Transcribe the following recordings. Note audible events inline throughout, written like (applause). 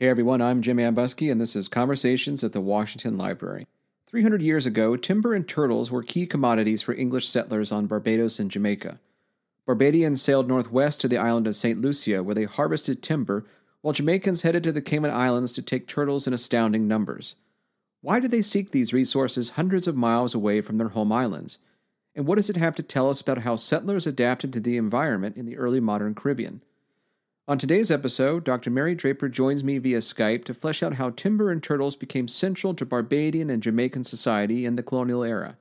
Hey everyone, I'm Jim Ambuske, and this is Conversations at the Washington Library. 300 years ago, timber and turtles were key commodities for English settlers on Barbados and Jamaica. Barbadians sailed northwest to the island of St. Lucia, where they harvested timber, while Jamaicans headed to the Cayman Islands to take turtles in astounding numbers. Why did they seek these resources hundreds of miles away from their home islands? And what does it have to tell us about how settlers adapted to the environment in the early modern Caribbean? On today's episode, Dr. Mary Draper joins me via Skype to flesh out how timber and turtles became central to Barbadian and Jamaican society in the colonial era.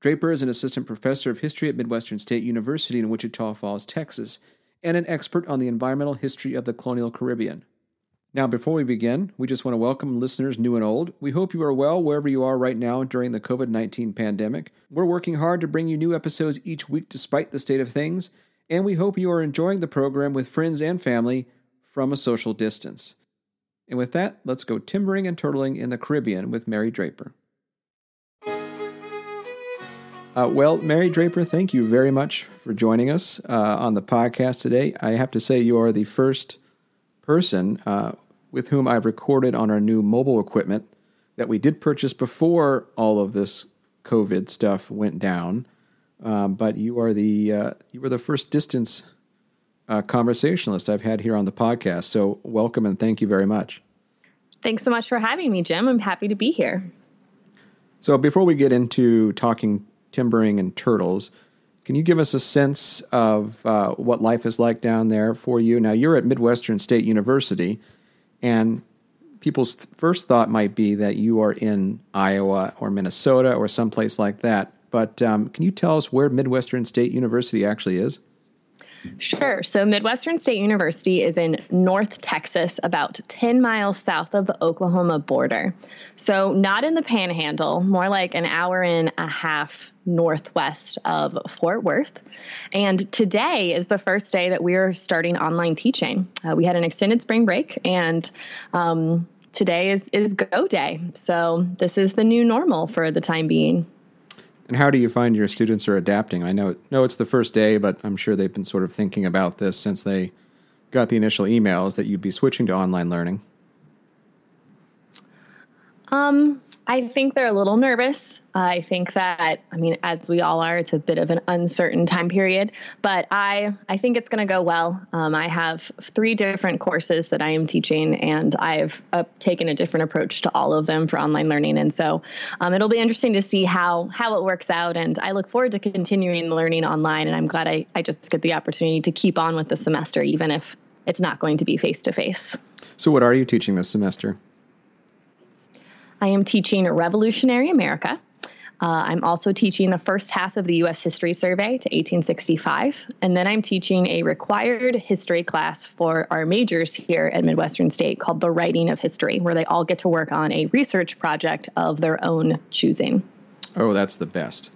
Draper is an assistant professor of history at Midwestern State University in Wichita Falls, Texas, and an expert on the environmental history of the colonial Caribbean. Now, before we begin, we just want to welcome listeners new and old. We hope you are well wherever you are right now during the COVID 19 pandemic. We're working hard to bring you new episodes each week despite the state of things and we hope you are enjoying the program with friends and family from a social distance. And with that, let's go timbering and turtling in the Caribbean with Mary Draper. Uh, well, Mary Draper, thank you very much for joining us uh, on the podcast today. I have to say, you are the first person uh, with whom I've recorded on our new mobile equipment that we did purchase before all of this COVID stuff went down. Um, but you are the uh, you were the first distance uh, conversationalist I've had here on the podcast. So welcome and thank you very much. Thanks so much for having me, Jim. I'm happy to be here. So before we get into talking timbering and turtles, can you give us a sense of uh, what life is like down there for you? Now you're at Midwestern State University, and people's first thought might be that you are in Iowa or Minnesota or someplace like that. But um, can you tell us where Midwestern State University actually is? Sure. So, Midwestern State University is in North Texas, about 10 miles south of the Oklahoma border. So, not in the panhandle, more like an hour and a half northwest of Fort Worth. And today is the first day that we're starting online teaching. Uh, we had an extended spring break, and um, today is, is go day. So, this is the new normal for the time being. And how do you find your students are adapting? I know, know it's the first day, but I'm sure they've been sort of thinking about this since they got the initial emails that you'd be switching to online learning. Um, I think they're a little nervous. I think that, I mean, as we all are, it's a bit of an uncertain time period, but I, I think it's going to go well. Um, I have three different courses that I am teaching, and I've uh, taken a different approach to all of them for online learning. And so um, it'll be interesting to see how, how it works out. And I look forward to continuing learning online. And I'm glad I, I just get the opportunity to keep on with the semester, even if it's not going to be face to face. So, what are you teaching this semester? I am teaching Revolutionary America. Uh, I'm also teaching the first half of the U.S. History Survey to 1865, and then I'm teaching a required history class for our majors here at Midwestern State called The Writing of History, where they all get to work on a research project of their own choosing. Oh, that's the best.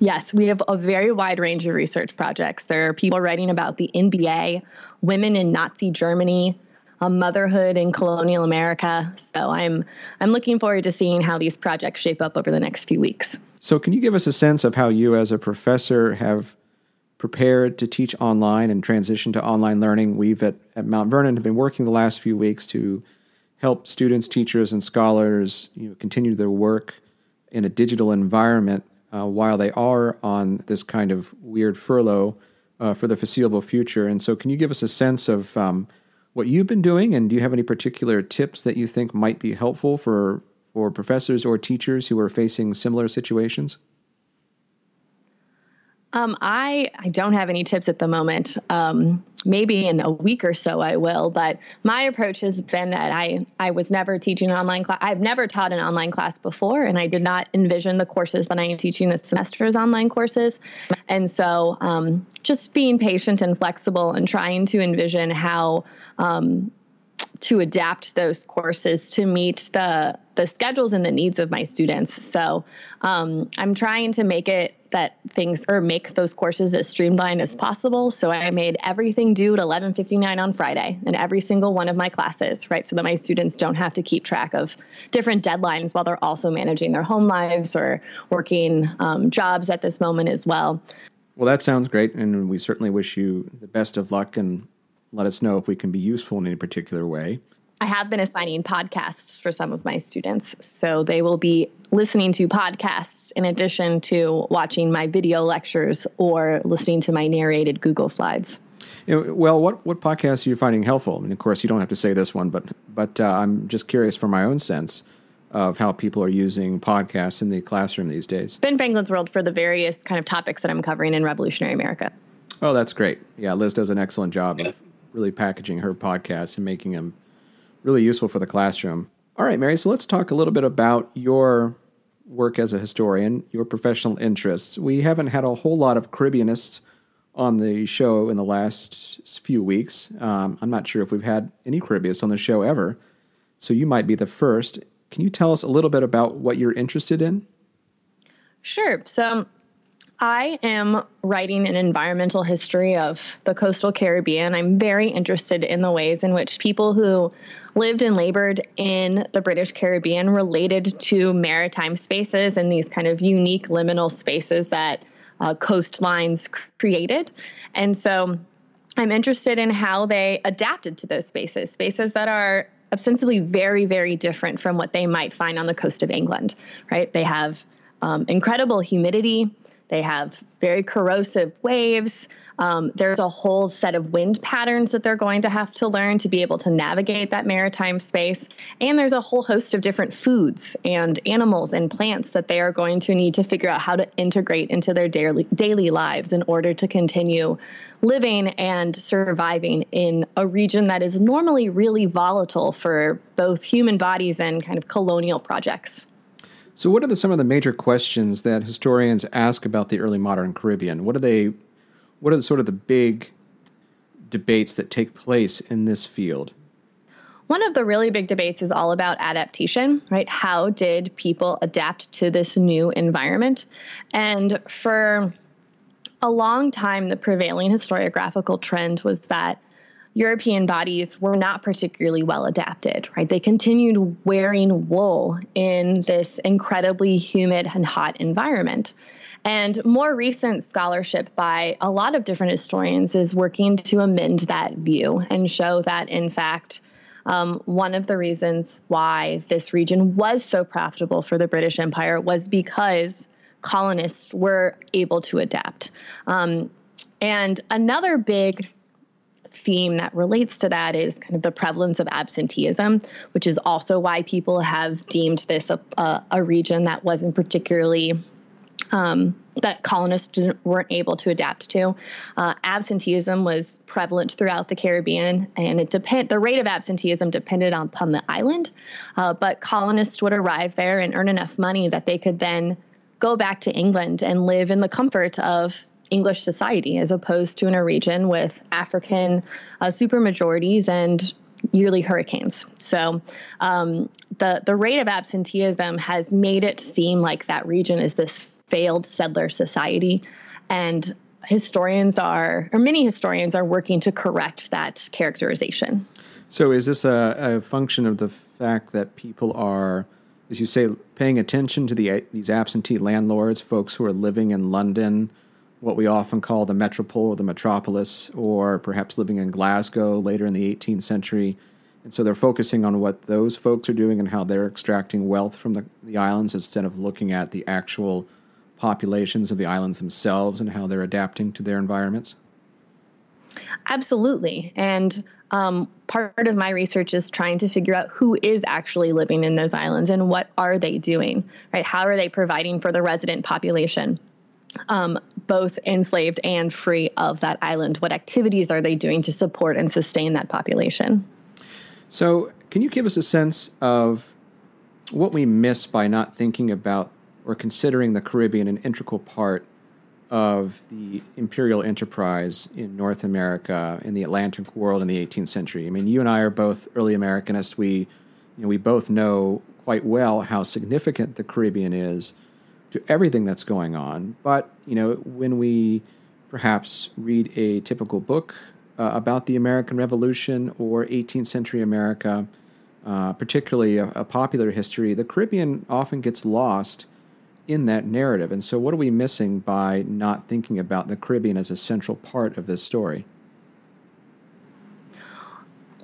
Yes, we have a very wide range of research projects. There are people writing about the NBA, women in Nazi Germany, um, motherhood in colonial America. So I'm I'm looking forward to seeing how these projects shape up over the next few weeks. So can you give us a sense of how you as a professor have prepared to teach online and transition to online learning? We've at, at Mount Vernon have been working the last few weeks to help students, teachers, and scholars you know, continue their work in a digital environment uh, while they are on this kind of weird furlough uh, for the foreseeable future. And so, can you give us a sense of um, what you've been doing, and do you have any particular tips that you think might be helpful for for professors or teachers who are facing similar situations? Um, I I don't have any tips at the moment. Um, maybe in a week or so I will. But my approach has been that I I was never teaching an online class. I've never taught an online class before, and I did not envision the courses that I am teaching this semester as online courses. And so, um, just being patient and flexible, and trying to envision how um, to adapt those courses to meet the the schedules and the needs of my students. So um, I'm trying to make it that things or make those courses as streamlined as possible. So I made everything due at 11:59 on Friday in every single one of my classes, right? So that my students don't have to keep track of different deadlines while they're also managing their home lives or working um, jobs at this moment as well. Well, that sounds great, and we certainly wish you the best of luck and let us know if we can be useful in any particular way. I have been assigning podcasts for some of my students. So they will be listening to podcasts in addition to watching my video lectures or listening to my narrated Google slides. You know, well, what, what podcasts are you finding helpful? I mean, of course, you don't have to say this one, but but uh, I'm just curious for my own sense of how people are using podcasts in the classroom these days. Ben Franklin's World for the various kind of topics that I'm covering in Revolutionary America. Oh, that's great. Yeah, Liz does an excellent job of really packaging her podcasts and making them really useful for the classroom. All right, Mary, so let's talk a little bit about your work as a historian, your professional interests. We haven't had a whole lot of Caribbeanists on the show in the last few weeks. Um, I'm not sure if we've had any Caribbeanists on the show ever, so you might be the first. Can you tell us a little bit about what you're interested in? Sure. So, I am writing an environmental history of the coastal Caribbean. I'm very interested in the ways in which people who lived and labored in the British Caribbean related to maritime spaces and these kind of unique liminal spaces that uh, coastlines created. And so I'm interested in how they adapted to those spaces, spaces that are ostensibly very, very different from what they might find on the coast of England, right? They have um, incredible humidity, they have very corrosive waves. Um, there's a whole set of wind patterns that they're going to have to learn to be able to navigate that maritime space. And there's a whole host of different foods and animals and plants that they are going to need to figure out how to integrate into their daily, daily lives in order to continue living and surviving in a region that is normally really volatile for both human bodies and kind of colonial projects. So, what are the, some of the major questions that historians ask about the early modern Caribbean? What are they? What are the, sort of the big debates that take place in this field? One of the really big debates is all about adaptation, right? How did people adapt to this new environment? And for a long time, the prevailing historiographical trend was that European bodies were not particularly well adapted, right? They continued wearing wool in this incredibly humid and hot environment. And more recent scholarship by a lot of different historians is working to amend that view and show that, in fact, um, one of the reasons why this region was so profitable for the British Empire was because colonists were able to adapt. Um, and another big theme that relates to that is kind of the prevalence of absenteeism, which is also why people have deemed this a, a, a region that wasn't particularly um, that colonists weren't able to adapt to. Uh, absenteeism was prevalent throughout the Caribbean, and it depend the rate of absenteeism depended on, upon the island. Uh, but colonists would arrive there and earn enough money that they could then go back to England and live in the comfort of English society as opposed to in a region with African uh, supermajorities and yearly hurricanes. So um, the the rate of absenteeism has made it seem like that region is this failed settler society, and historians are, or many historians are working to correct that characterization. So is this a, a function of the fact that people are, as you say, paying attention to the these absentee landlords, folks who are living in London? What we often call the metropole or the metropolis, or perhaps living in Glasgow later in the 18th century. And so they're focusing on what those folks are doing and how they're extracting wealth from the, the islands instead of looking at the actual populations of the islands themselves and how they're adapting to their environments. Absolutely. And um, part of my research is trying to figure out who is actually living in those islands and what are they doing, right? How are they providing for the resident population? um, both enslaved and free of that island? What activities are they doing to support and sustain that population? So, can you give us a sense of what we miss by not thinking about or considering the Caribbean an integral part of the imperial enterprise in North America in the Atlantic world in the 18th century? I mean, you and I are both early Americanists. We, you know, we both know quite well how significant the Caribbean is to everything that's going on. But, you know, when we perhaps read a typical book uh, about the American Revolution or 18th century America, uh, particularly a, a, popular history, the Caribbean often gets lost in that narrative. And so, what are we missing by not thinking about the Caribbean as a central part of this story?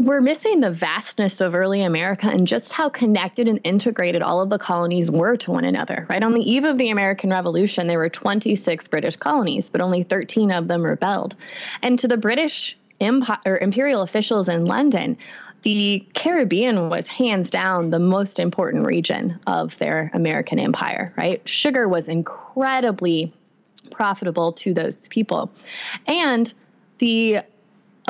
We're missing the vastness of early America and just how connected and integrated all of the colonies were to one another. Right on the eve of the American Revolution, there were 26 British colonies, but only 13 of them rebelled. And to the British Empire, imperial officials in London, the Caribbean was hands down the most important region of their American empire, right? Sugar was incredibly profitable to those people. And the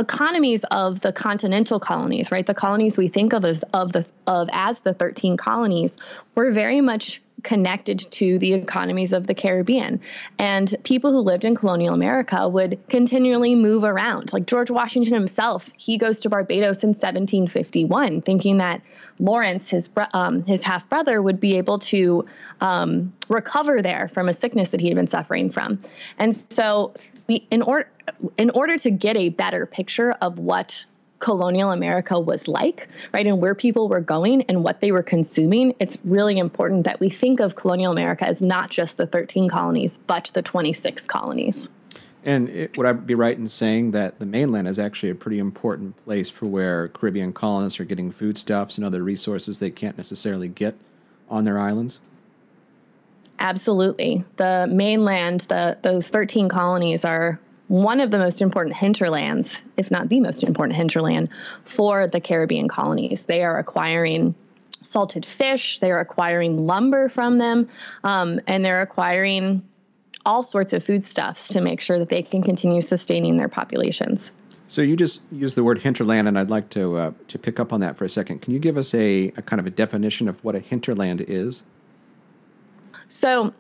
economies of the continental colonies, right? The colonies we think of as of the of as the 13 colonies were very much connected to the economies of the Caribbean. And people who lived in colonial America would continually move around. Like George Washington himself, he goes to Barbados in 1751, thinking that Lawrence, his um, his half brother, would be able to um, recover there from a sickness that he had been suffering from. And so, we, in order in order to get a better picture of what colonial America was like, right, and where people were going and what they were consuming, it's really important that we think of colonial America as not just the 13 colonies, but the 26 colonies. And it, would I be right in saying that the mainland is actually a pretty important place for where Caribbean colonists are getting foodstuffs and other resources they can't necessarily get on their islands? Absolutely. The mainland, the those 13 colonies are one of the most important hinterlands, if not the most important hinterland, for the Caribbean colonies. They are acquiring salted fish, they're acquiring lumber from them, um, and they're acquiring all sorts of foodstuffs to make sure that they can continue sustaining their populations. So you just used the word hinterland, and I'd like to uh, to pick up on that for a second. Can you give us a, a kind of a definition of what a hinterland is? So,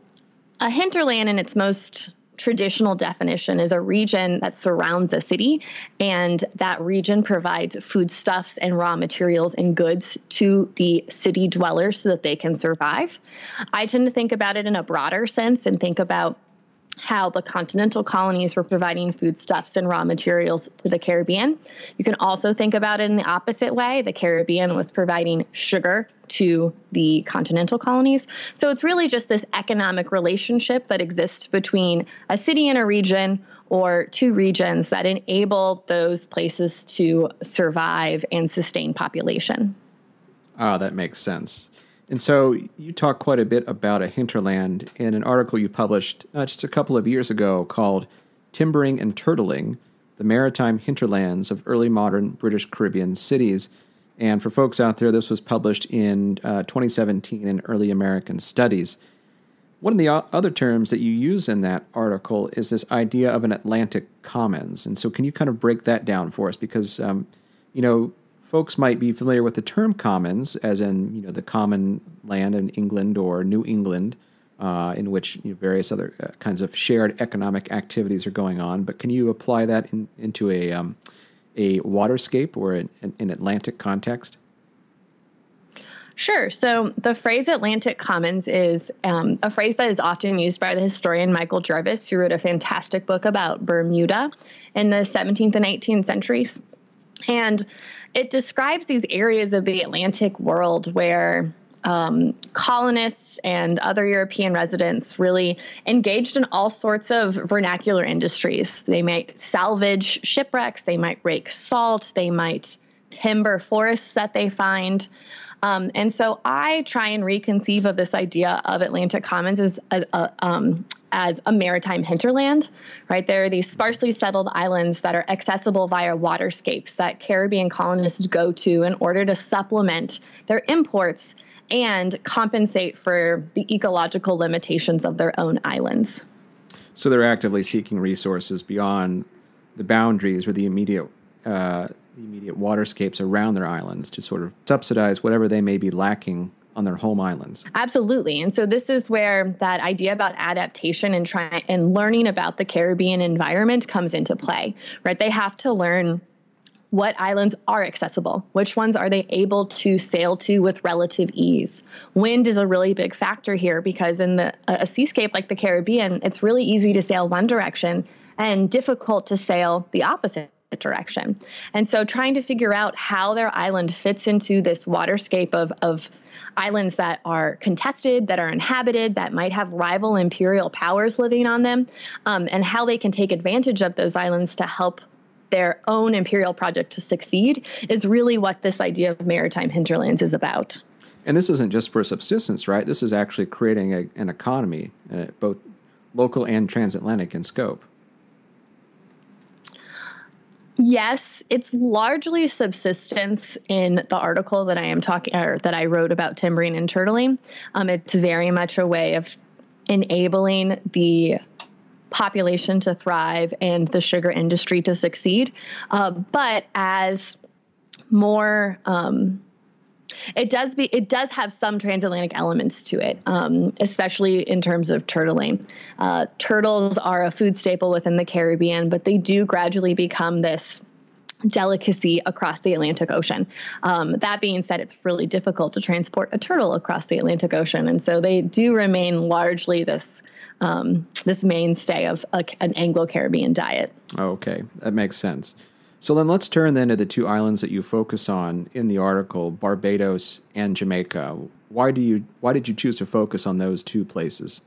a hinterland, in its most traditional definition is a region that surrounds a city, and that region provides foodstuffs and raw materials and goods to the city dwellers so that they can survive. I tend to think about it in a broader sense and think about how the continental colonies were providing foodstuffs and raw materials to the Caribbean. You can also think about it in the opposite way. The Caribbean was providing sugar to the continental colonies. So it's really just this economic relationship that exists between a city and a region or two regions that enable those places to survive and sustain population. Ah, oh, that makes sense. And so you talk quite a bit about a hinterland in an article you published uh, just a couple of years ago called Timbering and Turtling The Maritime Hinterlands of Early Modern British Caribbean Cities. And for folks out there, this was published in uh, 2017 in Early American Studies. One of the other terms that you use in that article is this idea of an Atlantic Commons. And so, can you kind of break that down for us? Because, um, you know, folks might be familiar with the term commons, as in you know the common land in England or New England, uh, in which you know, various other uh, kinds of shared economic activities are going on. But can you apply that in, into a um, a waterscape or an, an Atlantic context? Sure. So the phrase Atlantic Commons is um, a phrase that is often used by the historian Michael Jarvis, who wrote a fantastic book about Bermuda in the 17th and 18th centuries. And it describes these areas of the Atlantic world where um, colonists and other European residents really engaged in all sorts of vernacular industries. They might salvage shipwrecks, they might rake salt, they might timber forests that they find. Um, and so I try and reconceive of this idea of Atlantic Commons as, as, uh, um, as a maritime hinterland, right? There are these sparsely settled islands that are accessible via waterscapes that Caribbean colonists go to in order to supplement their imports and compensate for the ecological limitations of their own islands. So they're actively seeking resources beyond the boundaries or the immediate uh, the immediate waterscapes around their islands to sort of subsidize whatever they may be lacking on their home islands. Absolutely. And so this is where that idea about adaptation and trying and learning about the Caribbean environment comes into play. Right? They have to learn what islands are accessible which ones are they able to sail to with relative ease wind is a really big factor here because in the a seascape like the caribbean it's really easy to sail one direction and difficult to sail the opposite direction. And so trying to figure out how their island fits into this waterscape of, of islands that are contested, that are inhabited, that might have rival imperial powers living on them, um, and how they can take advantage of those islands to help their own imperial project to succeed is really what this idea of maritime hinterlands is about. And this isn't just for subsistence, right? This is actually creating a, an economy, uh, both local and transatlantic in scope. Yes, it's largely subsistence in the article that I am talking or that I wrote about timbering and turtling. Um, it's very much a way of enabling the population to thrive and the sugar industry to succeed. Uh, but as more um, it does be it does have some transatlantic elements to it, um, especially in terms of turtling. Uh, turtles are a food staple within the Caribbean, but they do gradually become this delicacy across the Atlantic Ocean. Um, that being said, it's really difficult to transport a turtle across the Atlantic Ocean, and so they do remain largely this um, this mainstay of a, an Anglo Caribbean diet. Okay, that makes sense. So then let's turn then to the two islands that you focus on in the article, Barbados and Jamaica. Why do you why did you choose to focus on those two places?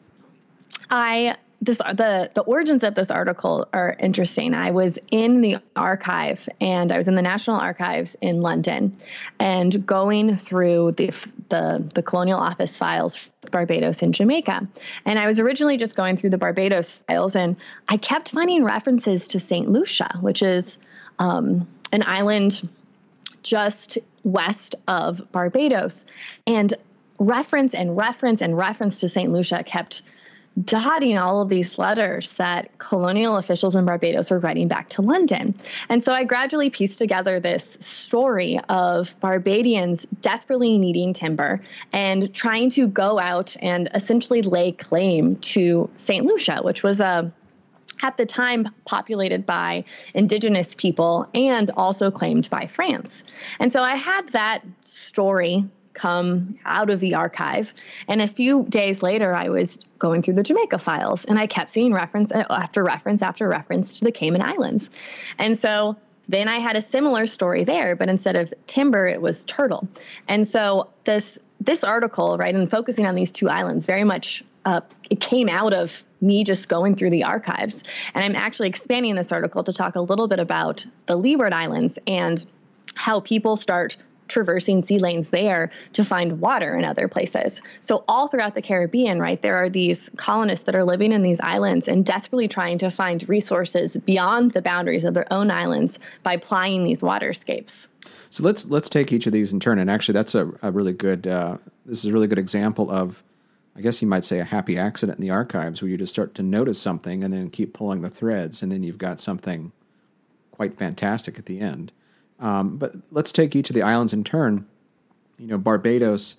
I this the the origins of this article are interesting. I was in the archive and I was in the National Archives in London and going through the the, the colonial office files Barbados and Jamaica. And I was originally just going through the Barbados files and I kept finding references to St. Lucia, which is um, an island just west of Barbados. And reference and reference and reference to St. Lucia kept dotting all of these letters that colonial officials in Barbados were writing back to London. And so I gradually pieced together this story of Barbadians desperately needing timber and trying to go out and essentially lay claim to St. Lucia, which was a at the time populated by indigenous people and also claimed by France. And so I had that story come out of the archive. And a few days later, I was going through the Jamaica files and I kept seeing reference uh, after reference after reference to the Cayman Islands. And so then I had a similar story there, but instead of timber, it was turtle. And so this this article, right, and focusing on these two islands, very much uh, it came out of me just going through the archives. And I'm actually expanding this article to talk a little bit about the Leeward Islands and how people start traversing sea lanes there to find water in other places. So, all throughout the Caribbean, right, there are these colonists that are living in these islands and desperately trying to find resources beyond the boundaries of their own islands by plying these waterscapes. So let's let's take each of these in turn. And actually, that's a, a really good. Uh, this is a really good example of I guess you might say a happy accident in the archives where you just start to notice something and then keep pulling the threads, and then you've got something quite fantastic at the end. Um, but let's take each of the islands in turn. You know, Barbados,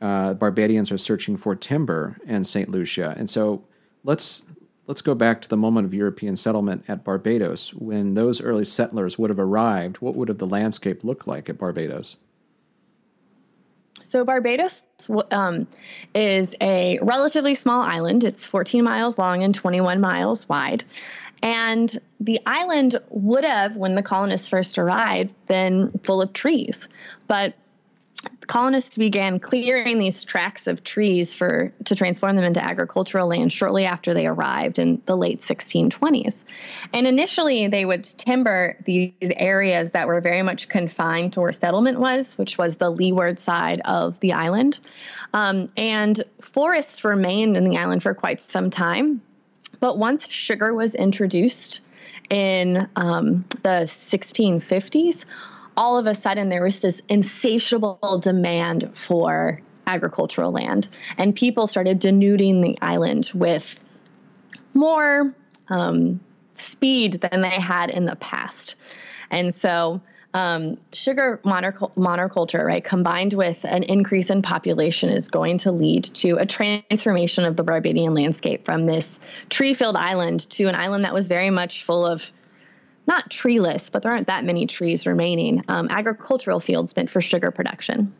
uh, Barbadians are searching for timber in St. Lucia, and so let's let's go back to the moment of European settlement at Barbados when those early settlers would have arrived. What would have the landscape looked like at Barbados? So Barbados um, is a relatively small island. It's 14 miles long and 21 miles wide. And the island would have, when the colonists first arrived, been full of trees. But colonists began clearing these tracts of trees for to transform them into agricultural land shortly after they arrived in the late 1620s. And initially, they would timber these areas that were very much confined to where settlement was, which was the leeward side of the island. Um, and forests remained in the island for quite some time. But once sugar was introduced in um, the 1650s, all of a sudden there was this insatiable demand for agricultural land, and people started denuding the island with more um, speed than they had in the past. And so, um, sugar monoculture, right, combined with an increase in population, is going to lead to a transformation of the Barbadian landscape from this tree filled island to an island that was very much full of not treeless, but there aren't that many trees remaining, um, agricultural fields meant for sugar production.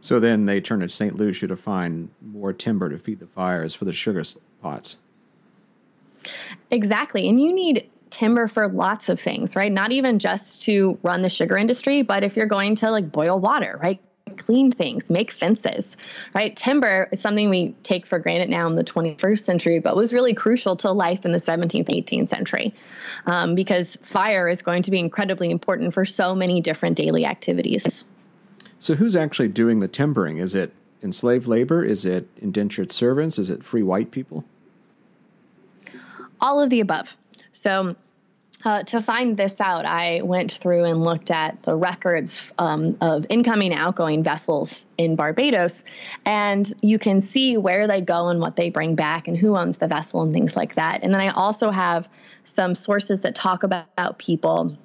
So then they turn to St. Lucia to find more timber to feed the fires for the sugar pots. Exactly. And you need timber for lots of things, right? Not even just to run the sugar industry, but if you're going to like boil water, right? Clean things, make fences, right? Timber is something we take for granted now in the 21st century, but was really crucial to life in the 17th, 18th century um, because fire is going to be incredibly important for so many different daily activities. So, who's actually doing the timbering? Is it enslaved labor? Is it indentured servants? Is it free white people? All of the above. So, uh, to find this out, I went through and looked at the records um, of incoming and outgoing vessels in Barbados, and you can see where they go and what they bring back and who owns the vessel and things like that. And then I also have some sources that talk about people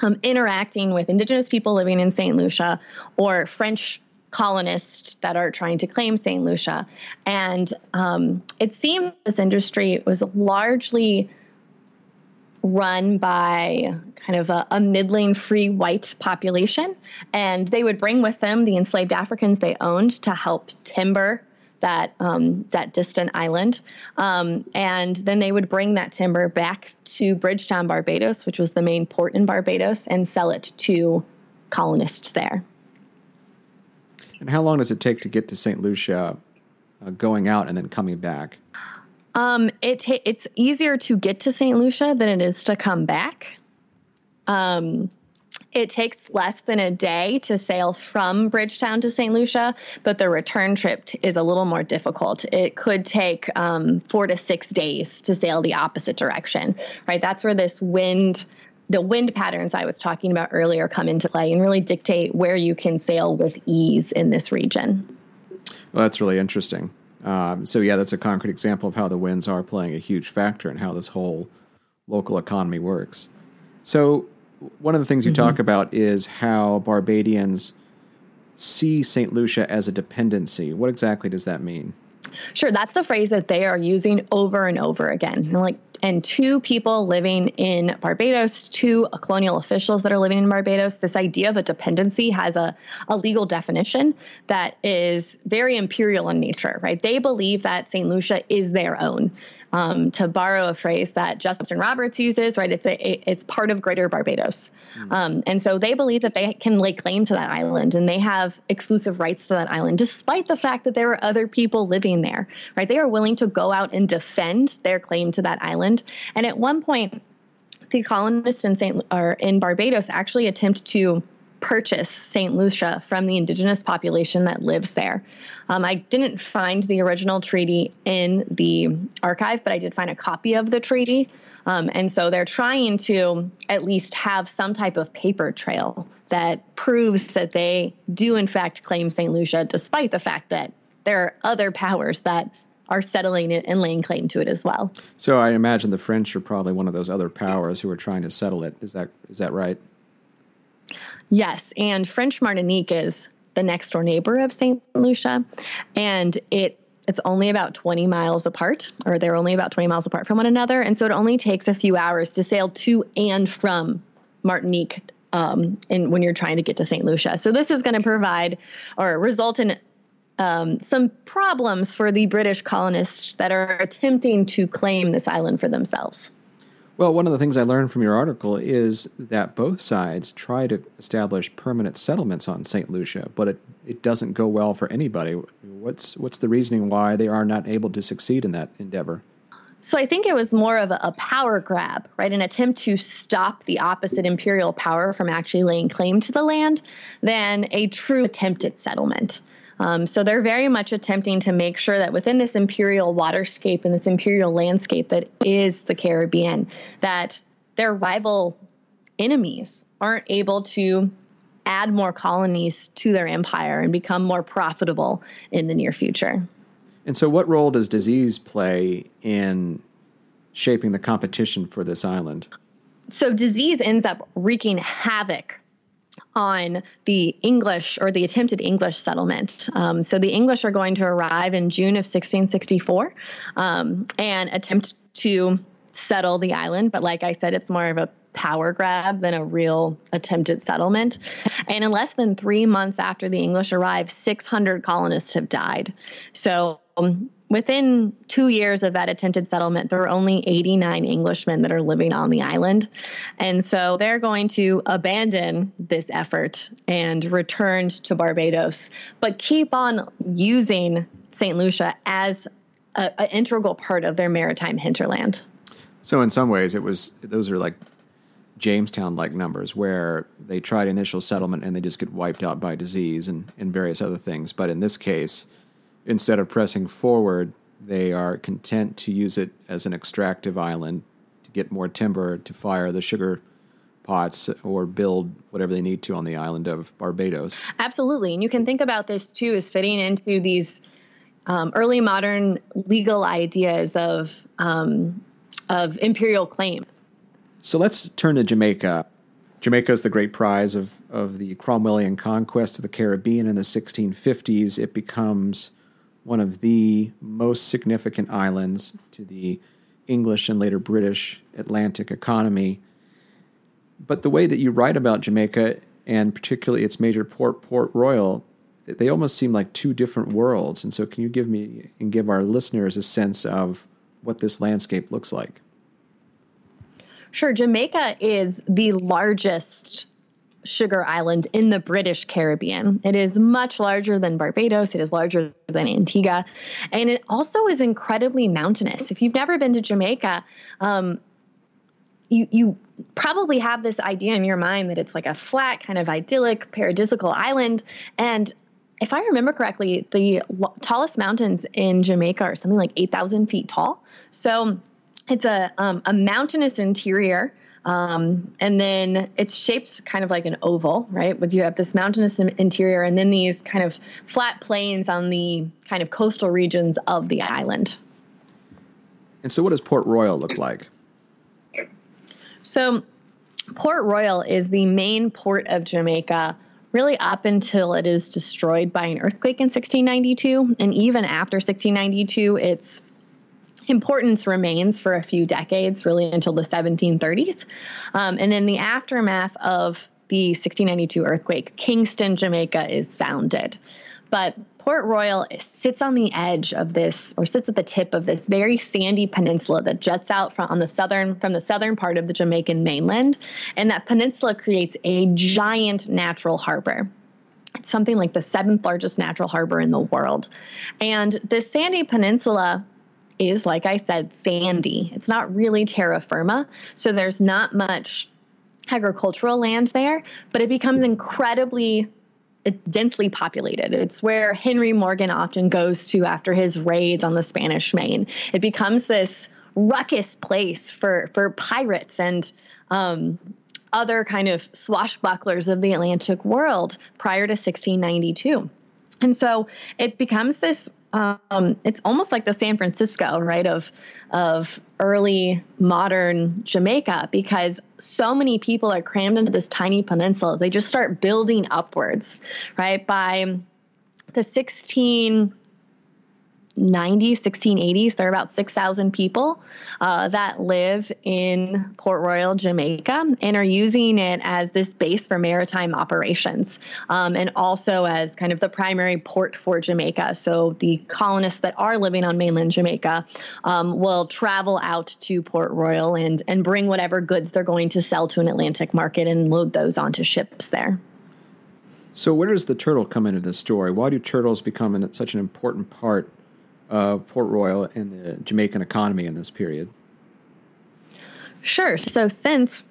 um, interacting with Indigenous people living in St. Lucia or French colonists that are trying to claim St. Lucia. And um, it seemed this industry was largely run by kind of a, a, middling free white population. And they would bring with them the enslaved Africans they owned to help timber that um, that distant island. Um, and then they would bring that timber back to Bridgetown, Barbados, which was the main port in Barbados, and sell it to colonists there. And how long does it take to get to St. Lucia, uh, going out and then coming back? Um, it it's easier to get to St. Lucia than it is to come back. Um, it takes less than a day to sail from Bridgetown to St. Lucia, but the return trip t- is a little more difficult. It could take um, four to six days to sail the opposite direction, right? That's where this wind, the wind patterns I was talking about earlier, come into play and really dictate where you can sail with ease in this region. Well, that's really interesting. Um, so yeah, that's a concrete example of how the winds are playing a huge factor in how this whole local economy works. So one of the things you mm-hmm. talk about is how Barbadians see St. Lucia as a dependency. What exactly does that mean? Sure, that's the phrase that they are using over and over again. Like, and two people living in Barbados, two colonial officials that are living in Barbados. This idea of a dependency has a, a legal definition that is very imperial in nature, right? They believe that St. Lucia is their own um, to borrow a phrase that Justin Roberts uses, right? It's a, it's part of Greater Barbados, mm. um, and so they believe that they can lay claim to that island and they have exclusive rights to that island, despite the fact that there are other people living there, right? They are willing to go out and defend their claim to that island, and at one point, the colonists in Saint or in Barbados actually attempt to purchase St. Lucia from the indigenous population that lives there. Um, I didn't find the original treaty in the archive, but I did find a copy of the treaty. Um, and so they're trying to at least have some type of paper trail that proves that they do, in fact, claim St. Lucia, despite the fact that there are other powers that are settling it and laying claim to it as well. So I imagine the French are probably one of those other powers who are trying to settle it. Is that is that right? Yes, and French Martinique is the next door neighbor of St. Lucia, and it it's only about 20 miles apart, or they're only about 20 miles apart from one another, and so it only takes a few hours to sail to and from Martinique um, when you're trying to get to St. Lucia. So this is going to provide or result in um, some problems for the British colonists that are attempting to claim this island for themselves. Well, one of the things I learned from your article is that both sides try to establish permanent settlements on St. Lucia, but it, it doesn't go well for anybody. What's what's the reasoning why they are not able to succeed in that endeavor? So I think it was more of a, a, power grab, right? An attempt to stop the opposite imperial power from actually laying claim to the land than a true attempt at settlement. Um, so they're very much attempting to make sure that within this imperial waterscape and this imperial landscape that is the Caribbean, that their rival enemies aren't able to add more colonies to their empire and become more profitable in the near future. And so, what role does disease play in shaping the competition for this island? So, disease ends up wreaking havoc on the English or the attempted English settlement. Um, so the English are going to arrive in June of 1664 um, and attempt to settle the island. But like I said, it's more of a power grab than a real attempted settlement. And in less than three months after the English arrive, 600 colonists have died. So um, within two years of that attempted settlement, there are only 89 Englishmen that are living on the island. And so they're going to abandon this effort and return to Barbados, but keep on using St. Lucia as an integral part of their maritime hinterland. So, in some ways, it was those are like Jamestown like numbers where they tried initial settlement and they just get wiped out by disease and, and various other things. But in this case, instead of pressing forward, they are content to use it as an extractive island to get more timber to fire the sugar pots or build whatever they need to on the island of Barbados. Absolutely. And you can think about this too as fitting into these um, early modern legal ideas of, um, of imperial claim. So let's turn to Jamaica. Jamaica is the great prize of, of the Cromwellian conquest of the Caribbean in the 1650s. It becomes one of the most significant islands to the English and later British Atlantic economy. But the way that you write about Jamaica, and particularly its major port, Port Royal, they almost seem like two different worlds. And so, can you give me and give our listeners a sense of what this landscape looks like? Sure. Jamaica is the largest sugar island in the British Caribbean. It is much larger than Barbados, it is larger than Antigua, and it also is incredibly mountainous. If you've never been to Jamaica, um, you, you probably have this idea in your mind that it's like a flat, kind of idyllic, paradisical island. And if I remember correctly, the tallest mountains in Jamaica are something like 8,000 feet tall. So it's a, um, a mountainous interior. Um, and then it's shaped kind of like an oval, right? But you have this mountainous interior and then these kind of flat plains on the kind of coastal regions of the island. And so, what does Port Royal look like? So, Port Royal is the main port of Jamaica really up until it is destroyed by an earthquake in 1692. And even after 1692, it's importance remains for a few decades, really until the 1730s. Um, and in the aftermath of the 1692 earthquake, Kingston, Jamaica is founded. But Port Royal sits on the edge of this, or sits at the tip of this very sandy peninsula that juts out from on the southern from the southern part of the Jamaican mainland, and that peninsula creates a giant natural harbor. It's something like the seventh largest natural harbor in the world, and this sandy peninsula is, like I said, sandy. It's not really terra firma. So there's not much agricultural land there, but it becomes incredibly densely populated. It's where Henry Morgan often goes to after his raids on the Spanish Main. It becomes this ruckus place for for pirates and um, other kind of swashbucklers of the Atlantic world prior to 1692. And so it becomes this um, it's almost like the San Francisco, right, of of early modern Jamaica, because so many people are crammed into this tiny peninsula. They just start building upwards, right? By the 16 90s, 1680s. There are about 6,000 people uh, that live in Port Royal, Jamaica, and are using it as this base for maritime operations um, and also as kind of the primary port for Jamaica. So the colonists that are living on mainland Jamaica um, will travel out to Port Royal and, and bring whatever goods they're going to sell to an Atlantic market and load those onto ships there. So, where does the turtle come into this story? Why do turtles become an, such an important part of Port Royal and the Jamaican economy in this period? Sure. So, since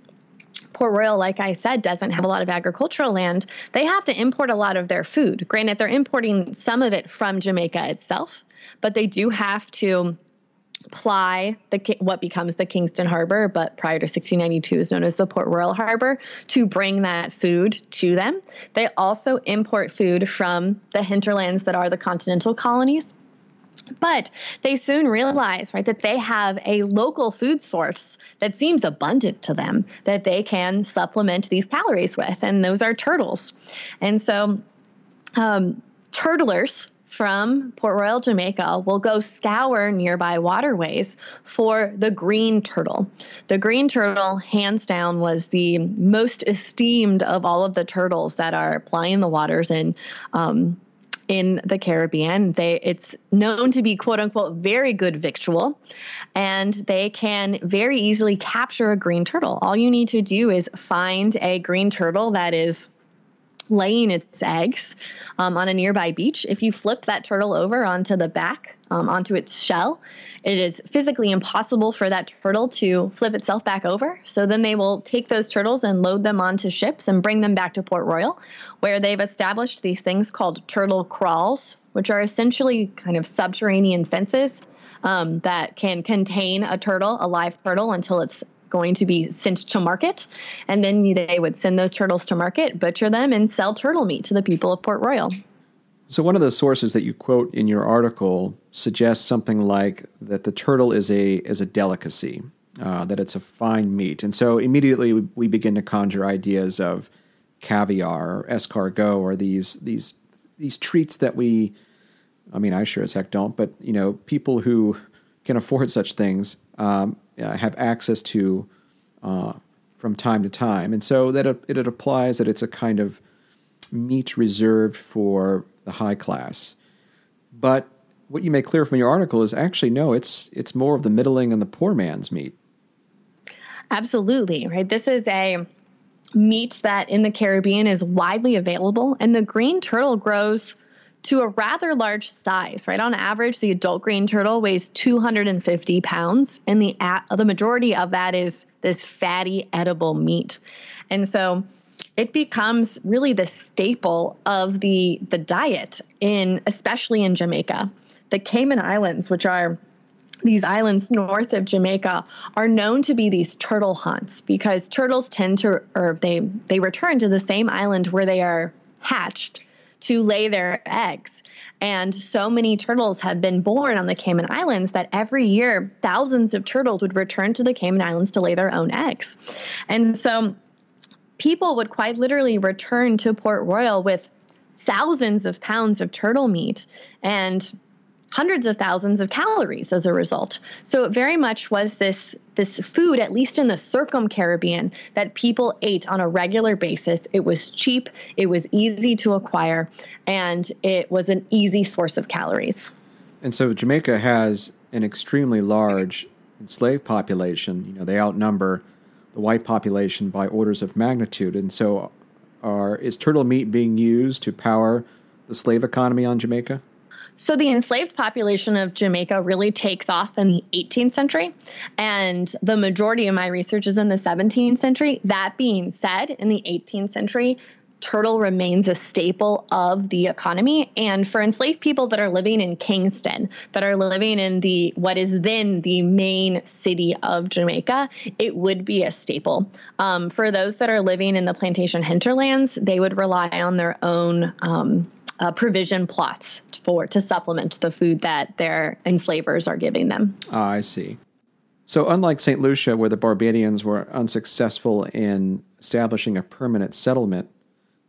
Port Royal, like I said, doesn't have a lot of agricultural land, they have to import a lot of their food. Granted, they're importing some of it from Jamaica itself, but they do have to ply the what becomes the Kingston Harbor, but prior to 1692 is known as the Port Royal Harbor, to bring that food to them. They also import food from the hinterlands that are the continental colonies. But they soon realize, right, that they have a local food source that seems abundant to them that they can supplement these calories with, and those are turtles. And so, um, turtlers from Port Royal, Jamaica, will go scour nearby waterways for the green turtle. The green turtle, hands down, was the most esteemed of all of the turtles that are plying the waters in um, in the Caribbean. They it's known to be quote unquote very good victual, and they can very easily capture a green turtle. All you need to do is find a green turtle that is laying its eggs um, on a nearby beach. If you flip that turtle over onto the back, um, onto its shell, it is physically impossible for that turtle to flip itself back over. So then they will take those turtles and load them onto ships and bring them back to Port Royal, where they've established these things called turtle crawls, which are essentially kind of subterranean fences um, that can contain a turtle, a live turtle, until it's going to be sent to market. And then they would send those turtles to market, butcher them, and sell turtle meat to the people of Port Royal. So, one of the sources that you quote in your article suggests something like that the turtle is a, is a delicacy, uh, that it's a fine meat. And so, immediately we begin to conjure ideas of caviar or escargot or these, these, these treats that we, I mean, I sure as heck don't, but, you know, people who can afford such things um, uh, have access to uh, from time to time. And so that it, it applies that it's a kind of meat reserved for the high class. But what you make clear from your article is actually no, it's it's more of the middling and the poor man's meat. Absolutely, right? This is a meat that in the Caribbean is widely available and the green turtle grows to a rather large size, right? On average, the adult green turtle weighs 250 pounds, and the the majority of that is this fatty edible meat. And so it becomes really the staple of the the diet in especially in Jamaica. The Cayman Islands, which are these islands north of Jamaica are known to be these turtle hunts because turtles tend to or they they return to the same island where they are hatched to lay their eggs. And so many turtles have been born on the Cayman Islands that every year thousands of turtles would return to the Cayman Islands to lay their own eggs. And so people would quite literally return to Port Royal with thousands of pounds of turtle meat and hundreds of thousands of calories as a result. So it very much was this this food, at least in the circum Caribbean, that people ate on a regular basis. It was cheap, it was easy to acquire, and it was an easy source of calories. And so Jamaica has an extremely large enslaved population. You know, they outnumber the white population by orders of magnitude. And so, are is turtle meat being used to power the slave economy on Jamaica? So the enslaved population of Jamaica really takes off in the 18th century, and the majority of my research is in the 17th century. That being said, in the 18th century, turtle remains a staple of the economy and for enslaved people that are living in Kingston that are living in the what is then the main city of Jamaica it would be a staple um, for those that are living in the plantation hinterlands they would rely on their own um, uh, provision plots for to supplement the food that their enslavers are giving them. Ah, I see. So, unlike St. Lucia, where the Barbadians were unsuccessful in establishing a permanent settlement,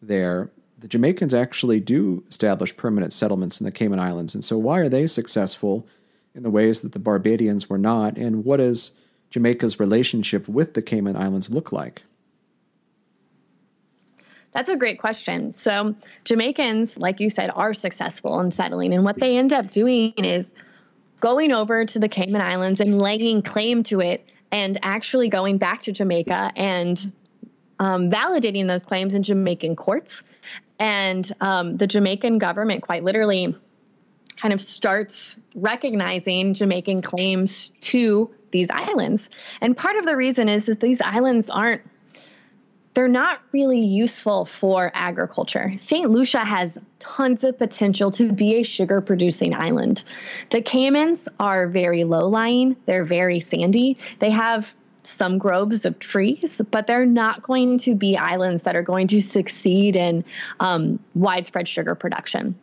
there, the Jamaicans actually do establish permanent settlements in the Cayman Islands. And so, why are they successful in the ways that the Barbadians were not? And what does Jamaica's relationship with the Cayman Islands look like? That's a great question. So, Jamaicans, like you said, are successful in settling. And what they end up doing is going over to the Cayman Islands and laying claim to it and actually going back to Jamaica and um, validating those claims in Jamaican courts. And um, the Jamaican government, quite literally, kind of starts recognizing Jamaican claims to these islands. And part of the reason is that these islands aren't they're not really useful for agriculture. St. Lucia has tons of potential to be a sugar producing island. The Caymans are very low lying, they're very sandy. They have some groves of trees, but they're not going to be islands that are going to succeed in um, widespread sugar production.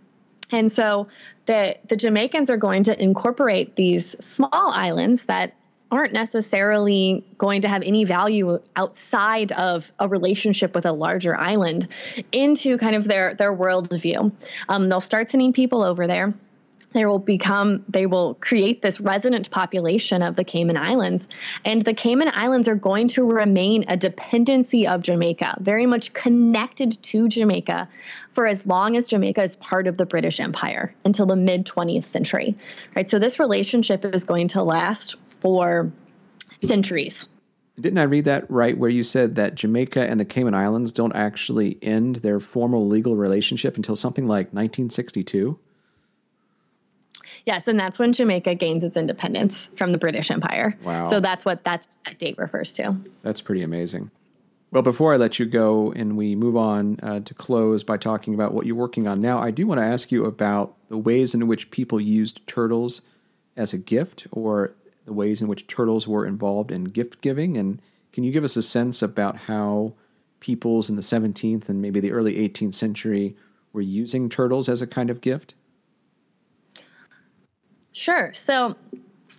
And so the, the Jamaicans are going to incorporate these small islands that aren't necessarily going to have any value outside of a relationship with a larger island into kind of their their worldview. Um, they'll start sending people over there they will become they will create this resident population of the Cayman Islands and the Cayman Islands are going to remain a dependency of Jamaica very much connected to Jamaica for as long as Jamaica is part of the British Empire until the mid 20th century right? So this relationship is going to last for centuries. Didn't I read that right where you said that Jamaica and the Cayman Islands don't actually end their formal legal relationship until something like 1962 Yes, and that's when Jamaica gains its independence from the British Empire. Wow. So that's what that's that date refers to. That's pretty amazing. Well, before I let you go and we move on uh, to close by talking about what you're working on now, I do want to ask you about the ways in which people used turtles as a gift or the ways in which turtles were involved in gift giving. And can you give us a sense about how peoples in the 17th and maybe the early 18th century were using turtles as a kind of gift? Sure. So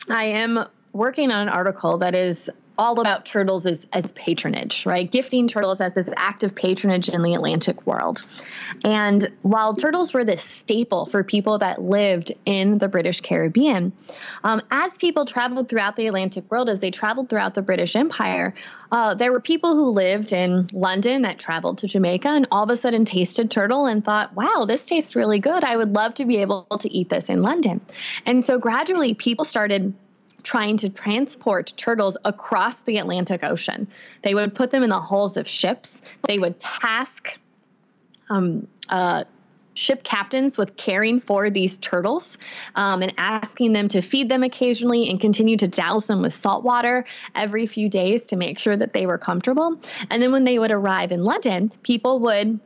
I am working on an article that is all about turtles as, as patronage, right? Gifting turtles as this act of patronage in the Atlantic world. And while turtles were this staple for people that lived in the British Caribbean, um, as people traveled throughout the Atlantic world, as they traveled throughout the British Empire, uh, there were people who lived in London that traveled to Jamaica and all of a sudden tasted turtle and thought, wow, this tastes really good. I would love to be able to eat this in London. And so gradually people started trying to transport turtles across the Atlantic Ocean. They would put them in the hulls of ships. They would task um, uh, ship captains with caring for these turtles um, and asking them to feed them occasionally and continue to douse them with salt water every few days to make sure that they were comfortable. And then when they would arrive in London, people would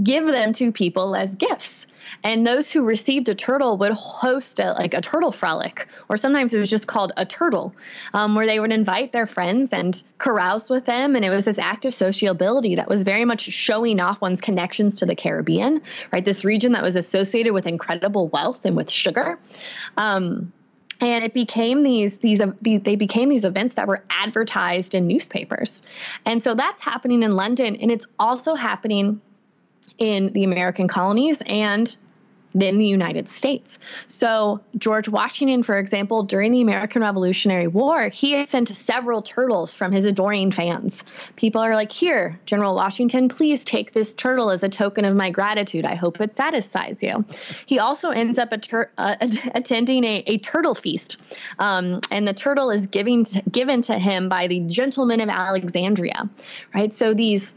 give them to people as gifts. And those who received a turtle would host a, like a turtle frolic, or sometimes it was just called a turtle, um, where they would invite their friends and carouse with them. And it was this act of sociability that was very much showing off one's connections to the Caribbean, right? This region that was associated with incredible wealth and with sugar. Um, and it became these, these these they became these events that were advertised in newspapers and so that's happening in london and it's also happening in the American colonies and in the United States. So, George Washington, for example, during the American Revolutionary War, he sent several turtles from his adoring fans. People are like, Here, General Washington, please take this turtle as a token of my gratitude. I hope it satisfies you. He also ends up tur- uh, (laughs) attending a, a, turtle feast, um, and the turtle is giving to, given to him by the gentlemen of Alexandria, right? So, these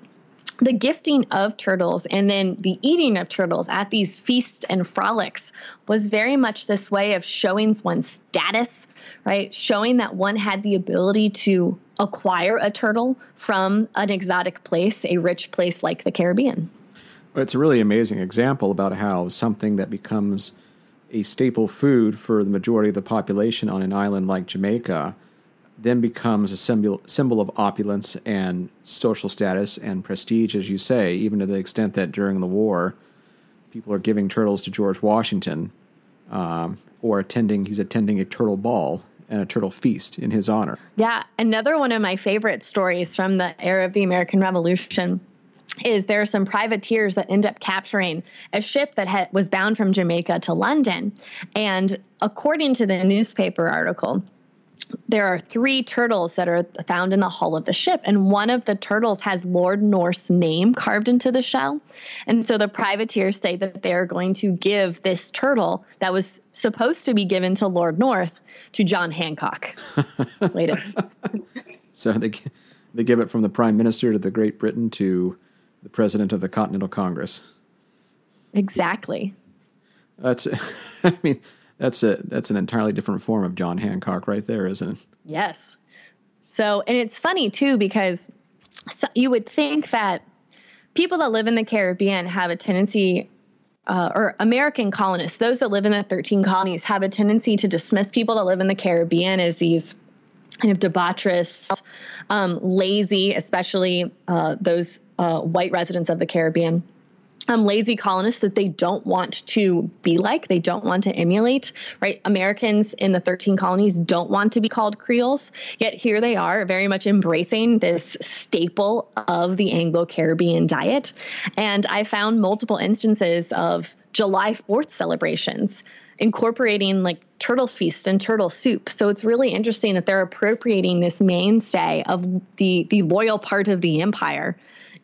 the gifting of turtles and then the eating of turtles at these feasts and frolics was very much this way of showing one's status, right? Showing that one had the ability to acquire a turtle from an exotic place, a rich place like the Caribbean. It's a really amazing example about how something that becomes a staple food for the majority of the population on an island like Jamaica then becomes a symbol symbol of opulence and social status and prestige, as you say, even to the extent that during the war, people are giving turtles to George Washington, um, or attending he's attending a turtle ball and a turtle feast in his honor. Yeah, another one of my favorite stories from the era of the American Revolution is there are some privateers that end up capturing a ship that had, was bound from Jamaica to London, and according to the newspaper article there are three turtles that are found in the hull of the ship, and one of the turtles has Lord North's name carved into the shell. And so the privateers say that they're going to give this turtle that was supposed to be given to Lord North to John Hancock (laughs) later. so they they give it from the Prime Minister to the Great Britain to the President of the Continental Congress. Exactly. That's, (laughs) I mean that's a that's an entirely different form of John Hancock right there, isn't it? Yes. So, and it's funny too because you would think that people that live in the Caribbean have a tendency uh, or American colonists, those that live in the 13 colonies, have a tendency to dismiss people that live in the Caribbean as these kind of debaucherous, um, lazy, especially uh, those uh, white residents of the Caribbean um, lazy colonists that they don't want to be like, they don't want to emulate, right? Americans in the 13 colonies don't want to be called Creoles, yet here they are very much embracing this staple of the Anglo Caribbean diet. And I found multiple instances of July 4th celebrations incorporating like turtle feast and turtle soup. So it's really interesting that they're appropriating this mainstay of the the loyal part of the empire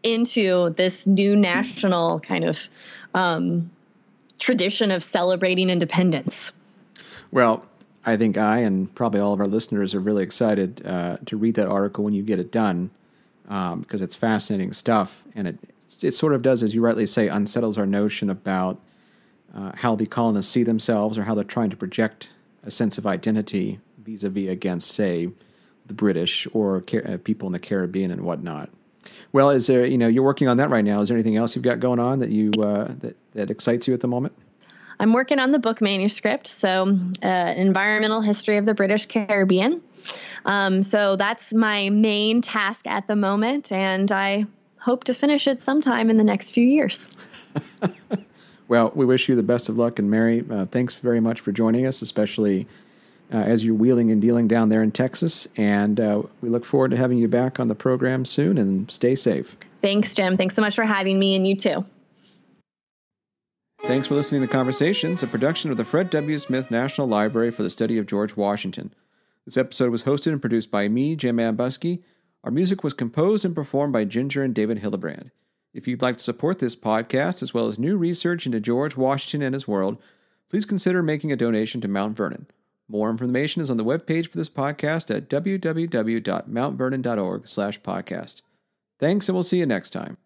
into this new national kind of um, tradition of celebrating independence. Well, I think I and probably all of our listeners are really excited uh, to read that article when you get it done um, because it's fascinating stuff and it it sort of does, as you rightly say, unsettles our notion about uh, how the colonists see themselves or how they're trying to project a sense of identity vis-a-vis against, say, the British or uh, people in the Caribbean and whatnot. Well, is there you know you're working on that right now? Is there anything else you've got going on that you uh, that that excites you at the moment? I'm working on the book manuscript, so uh, environmental history of the British Caribbean. Um, so that's my main task at the moment, and I hope to finish it sometime in the next few years. (laughs) well, we wish you the best of luck, and Mary, uh, thanks very much for joining us, especially uh, as you're wheeling and dealing down there in Texas. And uh, we look forward to having you back on the program soon. And stay safe. Thanks, Jim. Thanks so much for having me, and you too. Thanks for listening to Conversations, a production of the Fred W. Smith National Library for the Study of George Washington. This episode was hosted and produced by me, Jim Ambuske. Our music was composed and performed by Ginger and David Hildebrand. If you'd like to support this podcast, as well as new research into George Washington and his world, please consider making a donation to Mount Vernon. More information is on the webpage for this podcast at www.mountvernon.org slash podcast. Thanks, and we'll see you next time.